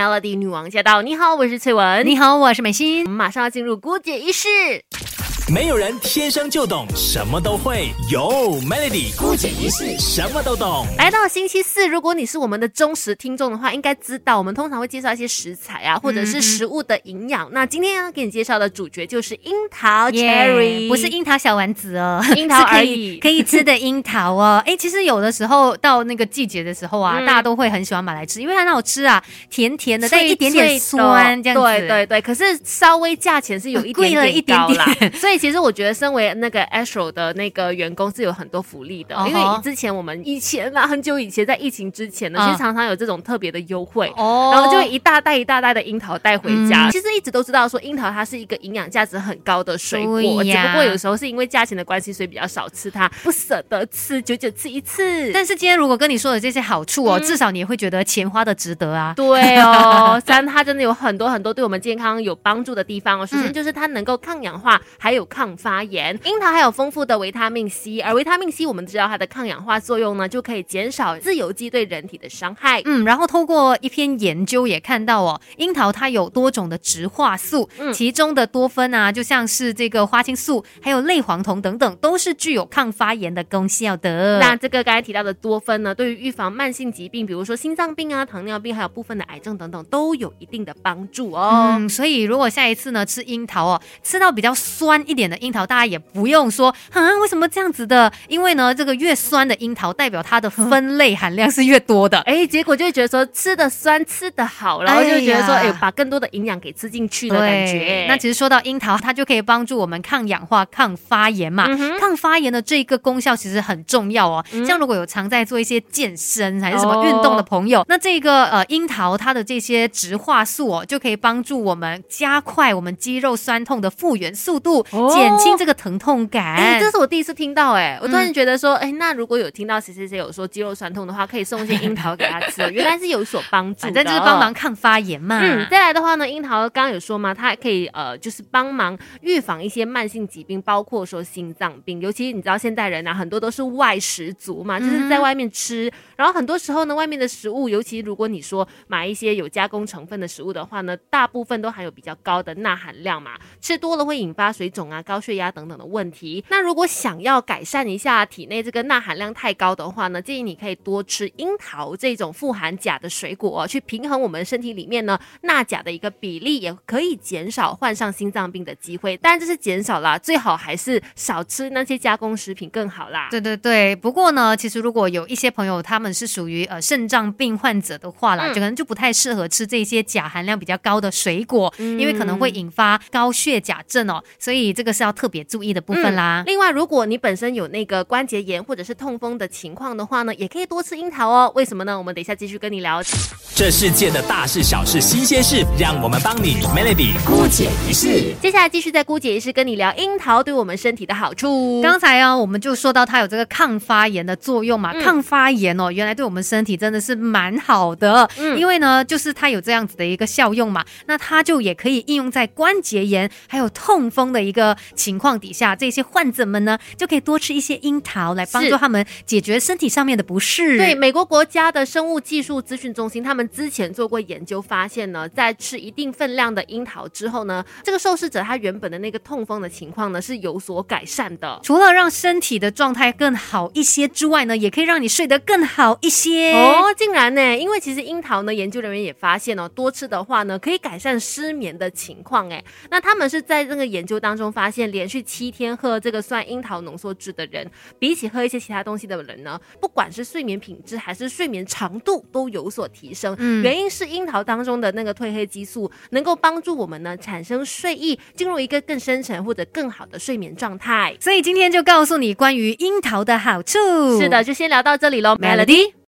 Melody 女王驾到！你好，我是翠文。你好，我是美心。我们马上要进入姑姐仪式。没有人天生就懂什么都会，有 Melody 姑姐仪式什么都懂。来到星期四，如果你是我们的忠实听众的话，应该知道我们通常会介绍一些食材啊，或者是食物的营养。那今天要给你介绍的主角就是樱桃 Cherry，不是樱桃小丸子哦，樱桃而已，可以吃的樱桃哦。哎，其实有的时候到那个季节的时候啊，大家都会很喜欢买来吃，因为它很好吃啊，甜甜的，带一点点酸，这样子。对对对，可是稍微价钱是有一点贵一点点，所以。其实我觉得，身为那个 Astro 的那个员工是有很多福利的，因为之前我们以前啊，很久以前在疫情之前呢，其实常常有这种特别的优惠，然后就一大袋一大袋的樱桃带回家。其实一直都知道说樱桃它是一个营养价值很高的水果，只不过有时候是因为价钱的关系，所以比较少吃它，不舍得吃，久久吃一次。但是今天如果跟你说的这些好处哦，至少你会觉得钱花的值得啊。对哦，三它真的有很多很多对我们健康有帮助的地方哦。首先就是它能够抗氧化，还有。抗发炎，樱桃还有丰富的维他命 C，而维他命 C 我们知道它的抗氧化作用呢，就可以减少自由基对人体的伤害。嗯，然后透过一篇研究也看到哦，樱桃它有多种的植化素，嗯其中的多酚啊，就像是这个花青素，还有类黄酮等等，都是具有抗发炎的功效的。那这个刚才提到的多酚呢，对于预防慢性疾病，比如说心脏病啊、糖尿病，还有部分的癌症等等，都有一定的帮助哦。嗯，所以如果下一次呢吃樱桃哦，吃到比较酸一点。的樱桃，大家也不用说啊，为什么这样子的？因为呢，这个越酸的樱桃，代表它的分类含量是越多的。哎，结果就会觉得说吃的酸，吃的好，然后就觉得说，哎，把更多的营养给吃进去的感觉。那其实说到樱桃，它就可以帮助我们抗氧化、抗发炎嘛。抗发炎的这一个功效其实很重要哦。像如果有常在做一些健身还是什么运动的朋友，那这个呃樱桃它的这些植化素哦，就可以帮助我们加快我们肌肉酸痛的复原速度。减轻这个疼痛感，哎，这是我第一次听到，哎，我突然觉得说，哎，那如果有听到谁谁谁有说肌肉酸痛的话，可以送一些樱桃给他吃，原来是有所帮助，反正就是帮忙抗发炎嘛。嗯，再来的话呢，樱桃刚刚有说嘛，它还可以呃，就是帮忙预防一些慢性疾病，包括说心脏病，尤其你知道现代人啊，很多都是外食族嘛，就是在外面吃，然后很多时候呢，外面的食物，尤其如果你说买一些有加工成分的食物的话呢，大部分都含有比较高的钠含量嘛，吃多了会引发水肿啊。高血压等等的问题，那如果想要改善一下体内这个钠含量太高的话呢，建议你可以多吃樱桃这种富含钾的水果，去平衡我们身体里面呢钠钾的一个比例，也可以减少患上心脏病的机会。当然这是减少啦，最好还是少吃那些加工食品更好啦。对对对，不过呢，其实如果有一些朋友他们是属于呃肾脏病患者的话啦，就可能就不太适合吃这些钾含量比较高的水果，因为可能会引发高血钾症哦，所以这个。是要特别注意的部分啦。另外，如果你本身有那个关节炎或者是痛风的情况的话呢，也可以多吃樱桃哦。为什么呢？我们等一下继续跟你聊。这世界的大事小事新鲜事，让我们帮你 Melody 姑姐一事。接下来继续在姑姐一事跟你聊樱桃对我们身体的好处。刚才啊，我们就说到它有这个抗发炎的作用嘛。抗发炎哦，原来对我们身体真的是蛮好的。嗯，因为呢，就是它有这样子的一个效用嘛。那它就也可以应用在关节炎还有痛风的一个。情况底下，这些患者们呢，就可以多吃一些樱桃，来帮助他们解决身体上面的不适。对，美国国家的生物技术资讯中心，他们之前做过研究，发现呢，在吃一定分量的樱桃之后呢，这个受试者他原本的那个痛风的情况呢，是有所改善的。除了让身体的状态更好一些之外呢，也可以让你睡得更好一些哦。竟然呢，因为其实樱桃呢，研究人员也发现哦，多吃的话呢，可以改善失眠的情况。哎，那他们是在这个研究当中发现。连续七天喝这个酸樱桃浓缩汁的人，比起喝一些其他东西的人呢，不管是睡眠品质还是睡眠长度都有所提升。嗯，原因是樱桃当中的那个褪黑激素能够帮助我们呢产生睡意，进入一个更深沉或者更好的睡眠状态。所以今天就告诉你关于樱桃的好处。是的，就先聊到这里喽，Melody。